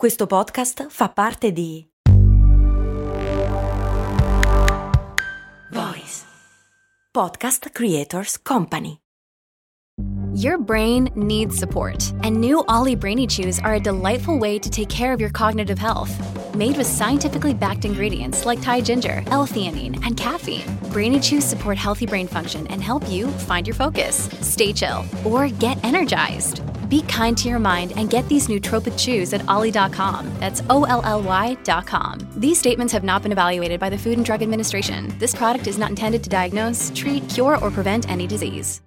Questo podcast fa parte di Voice Podcast Creators Company. Your brain needs support, and new Ollie Brainy Chews are a delightful way to take care of your cognitive health. Made with scientifically backed ingredients like Thai ginger, L-theanine, and caffeine, Brainy Chews support healthy brain function and help you find your focus, stay chill, or get energized. Be kind to your mind and get these nootropic chews at ollie.com. That's O L L Y.com. These statements have not been evaluated by the Food and Drug Administration. This product is not intended to diagnose, treat, cure, or prevent any disease.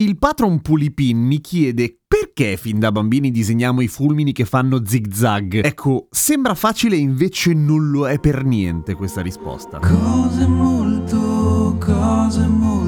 Il patron Pulipin mi chiede perché fin da bambini disegniamo i fulmini che fanno zig-zag. Ecco, sembra facile invece non lo è per niente questa risposta. Cose molto, cose molto,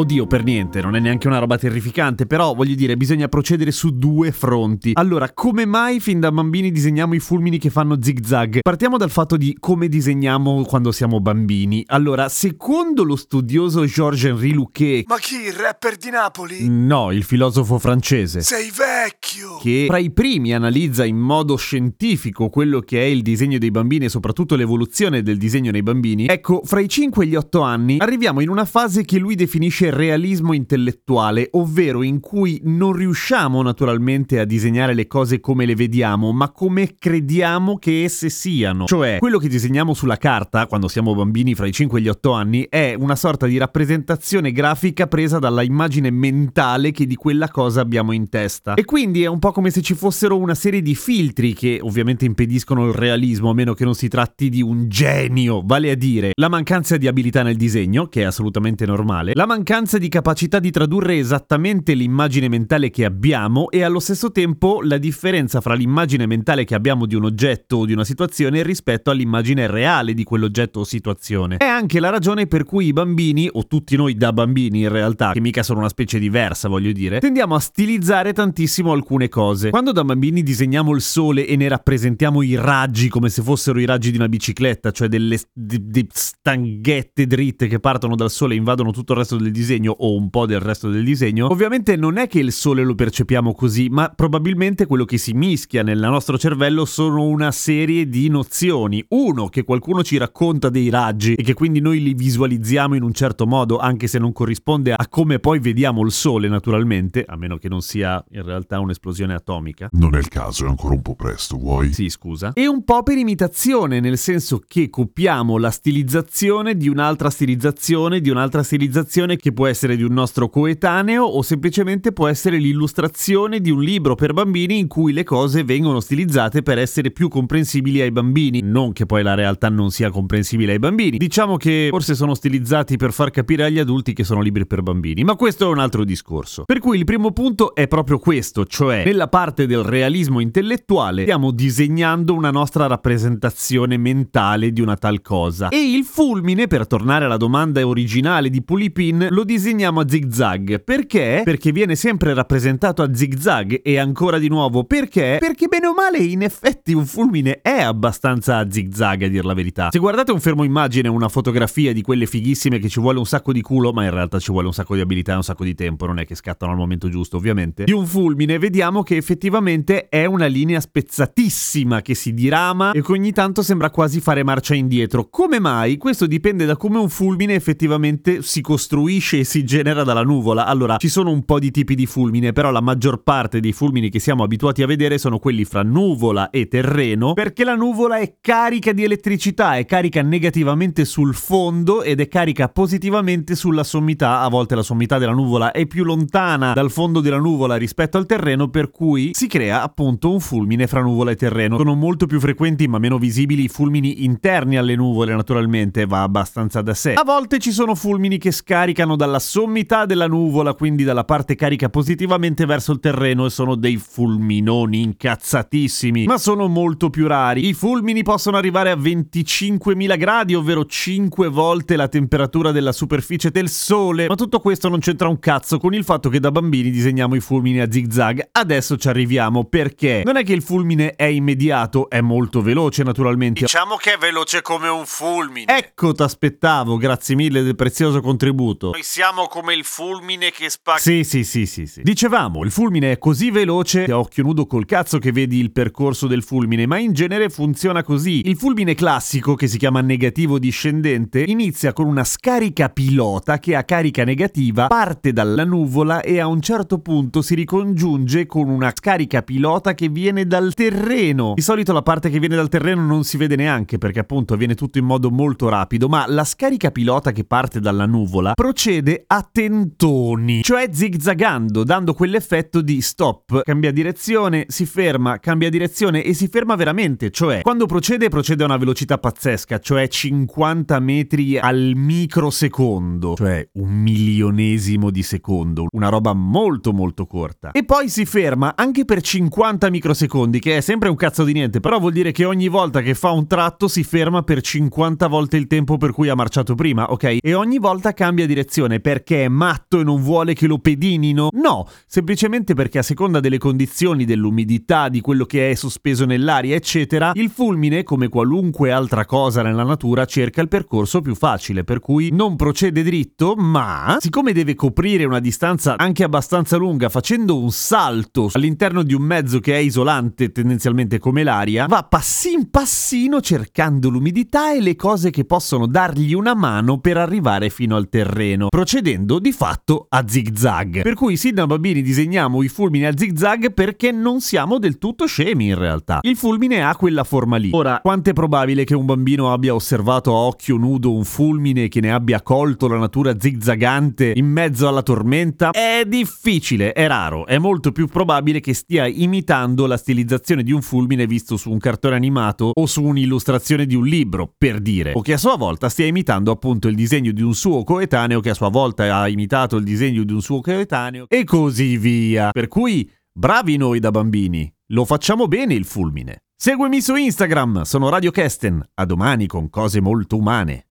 Oddio, per niente, non è neanche una roba terrificante, però voglio dire, bisogna procedere su due fronti. Allora, come mai fin da bambini disegniamo i fulmini che fanno zig-zag? Partiamo dal fatto di come disegniamo quando siamo bambini. Allora, secondo lo studioso Georges-Henri Luquet, Ma chi, il rapper di Napoli? no, il filosofo francese, Sei vecchio! che fra i primi analizza in modo scientifico quello che è il disegno dei bambini e soprattutto l'evoluzione del disegno nei bambini, ecco, fra i 5 e gli 8 anni arriviamo in una fase che lui definisce realismo intellettuale, ovvero in cui non riusciamo naturalmente a disegnare le cose come le vediamo, ma come crediamo che esse siano. Cioè, quello che disegniamo sulla carta, quando siamo bambini fra i 5 e gli 8 anni, è una sorta di rappresentazione grafica presa dalla immagine mentale che di quella cosa abbiamo in testa. E quindi è un po' come se ci fossero una serie di filtri che ovviamente impediscono il realismo, a meno che non si tratti di un genio, vale a dire la mancanza di abilità nel disegno, che è assolutamente normale, la mancanza di capacità di tradurre esattamente l'immagine mentale che abbiamo e allo stesso tempo la differenza fra l'immagine mentale che abbiamo di un oggetto o di una situazione rispetto all'immagine reale di quell'oggetto o situazione. È anche la ragione per cui i bambini, o tutti noi da bambini in realtà, che mica sono una specie diversa voglio dire, tendiamo a stilizzare tantissimo alcune cose. Quando da bambini disegniamo il sole e ne rappresentiamo i raggi come se fossero i raggi di una bicicletta, cioè delle di- di stanghette dritte che partono dal sole e invadono tutto il resto del disegno o un po' del resto del disegno, ovviamente non è che il sole lo percepiamo così, ma probabilmente quello che si mischia nel nostro cervello sono una serie di nozioni. Uno, che qualcuno ci racconta dei raggi e che quindi noi li visualizziamo in un certo modo, anche se non corrisponde a come poi vediamo il sole naturalmente, a meno che non sia in realtà un'esplosione atomica. Non è il caso, è ancora un po' presto, vuoi? Sì, scusa. E un po' per imitazione, nel senso che copiamo la stilizzazione di un'altra stilizzazione, di un'altra stilizzazione che può essere di un nostro coetaneo o semplicemente può essere l'illustrazione di un libro per bambini in cui le cose vengono stilizzate per essere più comprensibili ai bambini. Non che poi la realtà non sia comprensibile ai bambini. Diciamo che forse sono stilizzati per far capire agli adulti che sono libri per bambini, ma questo è un altro discorso. Per cui il primo punto è proprio questo, cioè nella parte del realismo intellettuale stiamo disegnando una nostra rappresentazione mentale di una tal cosa. E il fulmine, per tornare alla domanda originale di Pulipin, lo disegniamo a zigzag. Perché? Perché viene sempre rappresentato a zigzag e ancora di nuovo perché? Perché bene o male in effetti un fulmine è abbastanza a zigzag a dir la verità. Se guardate un fermo immagine, una fotografia di quelle fighissime che ci vuole un sacco di culo, ma in realtà ci vuole un sacco di abilità e un sacco di tempo, non è che scattano al momento giusto ovviamente, di un fulmine vediamo che effettivamente è una linea spezzatissima che si dirama e che ogni tanto sembra quasi fare marcia indietro. Come mai? Questo dipende da come un fulmine effettivamente si costruisce e si genera dalla nuvola. Allora, ci sono un po' di tipi di fulmine, però la maggior parte dei fulmini che siamo abituati a vedere sono quelli fra nuvola e terreno, perché la nuvola è carica di elettricità, è carica negativamente sul fondo ed è carica positivamente sulla sommità. A volte la sommità della nuvola è più lontana dal fondo della nuvola rispetto al terreno, per cui si crea appunto un fulmine fra nuvola e terreno. Sono molto più frequenti ma meno visibili i fulmini interni alle nuvole, naturalmente, va abbastanza da sé. A volte ci sono fulmini che scaricano dalla sommità della nuvola, quindi dalla parte carica positivamente verso il terreno e sono dei fulminoni incazzatissimi, ma sono molto più rari. I fulmini possono arrivare a 25.000 gradi, ovvero 5 volte la temperatura della superficie del Sole, ma tutto questo non c'entra un cazzo con il fatto che da bambini disegniamo i fulmini a zigzag. Adesso ci arriviamo perché non è che il fulmine è immediato, è molto veloce naturalmente. Diciamo che è veloce come un fulmine. Ecco, t'aspettavo, grazie mille del prezioso contributo. Noi siamo come il fulmine che spacca. Sì, sì, sì, sì, sì. Dicevamo, il fulmine è così veloce che a occhio nudo col cazzo che vedi il percorso del fulmine, ma in genere funziona così. Il fulmine classico, che si chiama negativo discendente, inizia con una scarica pilota che a carica negativa parte dalla nuvola e a un certo punto si ricongiunge con una scarica pilota che viene dal terreno. Di solito la parte che viene dal terreno non si vede neanche perché appunto avviene tutto in modo molto rapido, ma la scarica pilota che parte dalla nuvola procede a tentoni, cioè zigzagando, dando quell'effetto di stop, cambia direzione, si ferma, cambia direzione e si ferma veramente, cioè quando procede procede a una velocità pazzesca, cioè 50 metri al microsecondo, cioè un milionesimo di secondo, una roba molto molto corta. E poi si ferma anche per 50 microsecondi, che è sempre un cazzo di niente, però vuol dire che ogni volta che fa un tratto si ferma per 50 volte il tempo per cui ha marciato prima, ok? E ogni volta cambia direzione perché è matto e non vuole che lo pedinino? No, semplicemente perché a seconda delle condizioni, dell'umidità, di quello che è sospeso nell'aria, eccetera, il fulmine, come qualunque altra cosa nella natura, cerca il percorso più facile, per cui non procede dritto, ma siccome deve coprire una distanza anche abbastanza lunga facendo un salto all'interno di un mezzo che è isolante tendenzialmente come l'aria, va passin passino cercando l'umidità e le cose che possono dargli una mano per arrivare fino al terreno, procedendo di fatto a zigzag. Per cui sin da bambini disegniamo i fulmini a zigzag perché non siamo del tutto scemi in realtà. Il fulmine ha quella forma lì. Ora, quanto è probabile che un bambino abbia osservato a occhio nudo un fulmine che ne abbia colto la natura zigzagante in mezzo alla tormenta? È difficile, è raro, è molto più probabile che stia imitando la stilizzazione di un fulmine visto su un cartone animato o su un'illustrazione di un libro, per dire, o che a sua volta stia imitando appunto il disegno di un suo coetaneo che a sua volta ha imitato il disegno di un suo coetaneo e così via. Per cui, bravi noi da bambini, lo facciamo bene il fulmine. Seguimi su Instagram, sono Radio Kesten, a domani con cose molto umane.